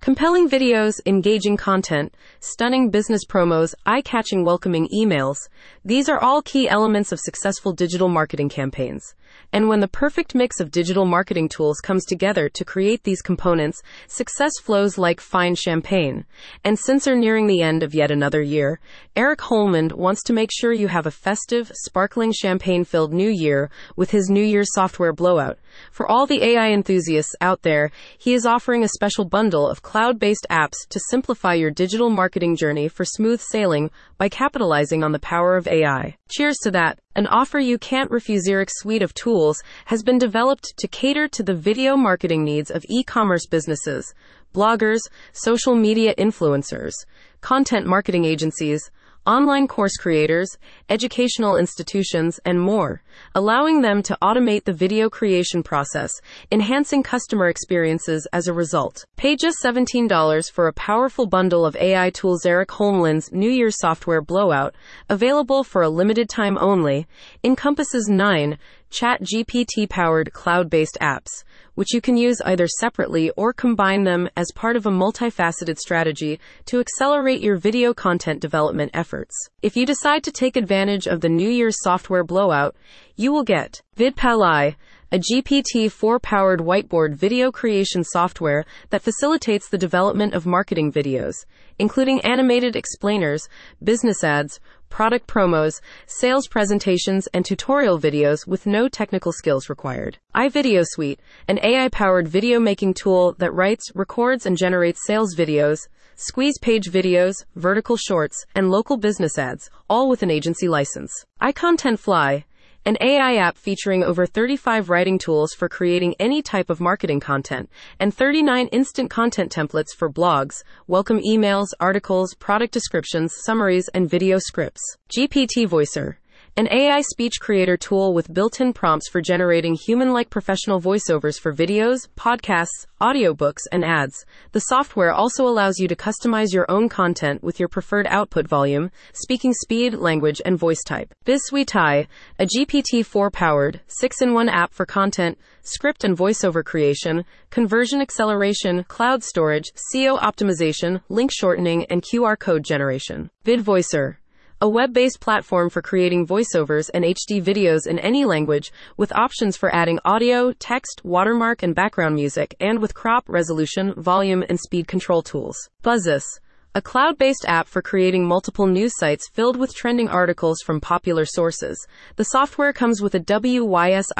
Compelling videos, engaging content, stunning business promos, eye catching welcoming emails. These are all key elements of successful digital marketing campaigns. And when the perfect mix of digital marketing tools comes together to create these components, success flows like fine champagne. And since we're nearing the end of yet another year, Eric Holmlund wants to make sure you have a festive, sparkling champagne filled new year with his New Year's software blowout. For all the AI enthusiasts out there, he is offering a special bundle of cloud based apps to simplify your digital marketing journey for smooth sailing by capitalizing on the power of AI. Cheers to that. An offer you can't refuse. Eric's suite of tools has been developed to cater to the video marketing needs of e commerce businesses, bloggers, social media influencers, content marketing agencies, online course creators, educational institutions, and more, allowing them to automate the video creation process, enhancing customer experiences as a result. Pay just $17 for a powerful bundle of AI tools Eric Holmlund's New Year's software blowout, available for a limited time only, encompasses nine Chat GPT powered cloud based apps, which you can use either separately or combine them as part of a multifaceted strategy to accelerate your video content development efforts. If you decide to take advantage of the New Year's software blowout, you will get VidPalai, a GPT-4 powered whiteboard video creation software that facilitates the development of marketing videos, including animated explainers, business ads, product promos, sales presentations, and tutorial videos with no technical skills required. iVideo Suite, an AI powered video making tool that writes, records, and generates sales videos, squeeze page videos, vertical shorts, and local business ads, all with an agency license. iContentFly, an AI app featuring over 35 writing tools for creating any type of marketing content, and 39 instant content templates for blogs, welcome emails, articles, product descriptions, summaries, and video scripts. GPT Voicer an AI speech creator tool with built in prompts for generating human like professional voiceovers for videos, podcasts, audiobooks, and ads. The software also allows you to customize your own content with your preferred output volume, speaking speed, language, and voice type. BizSuite, a GPT 4 powered, 6 in 1 app for content, script and voiceover creation, conversion acceleration, cloud storage, SEO optimization, link shortening, and QR code generation. VidVoicer a web based platform for creating voiceovers and HD videos in any language, with options for adding audio, text, watermark, and background music, and with crop, resolution, volume, and speed control tools. Buzzes a cloud based app for creating multiple news sites filled with trending articles from popular sources. The software comes with a WYSIWYG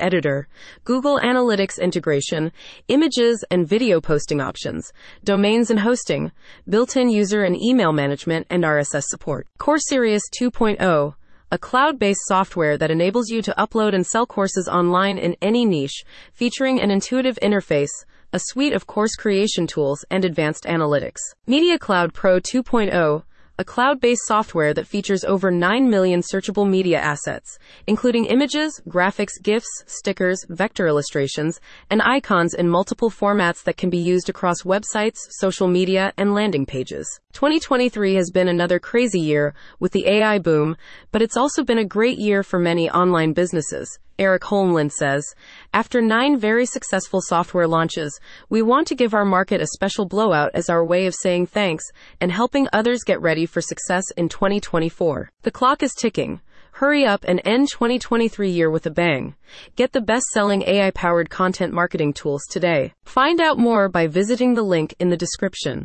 editor, Google Analytics integration, images and video posting options, domains and hosting, built in user and email management, and RSS support. Courserius 2.0 a cloud based software that enables you to upload and sell courses online in any niche, featuring an intuitive interface a suite of course creation tools, and advanced analytics. Media Cloud Pro 2.0 a cloud based software that features over 9 million searchable media assets, including images, graphics, GIFs, stickers, vector illustrations, and icons in multiple formats that can be used across websites, social media, and landing pages. 2023 has been another crazy year with the AI boom, but it's also been a great year for many online businesses. Eric Holmlund says, after nine very successful software launches, we want to give our market a special blowout as our way of saying thanks and helping others get ready for success in 2024. The clock is ticking. Hurry up and end 2023 year with a bang. Get the best selling AI powered content marketing tools today. Find out more by visiting the link in the description.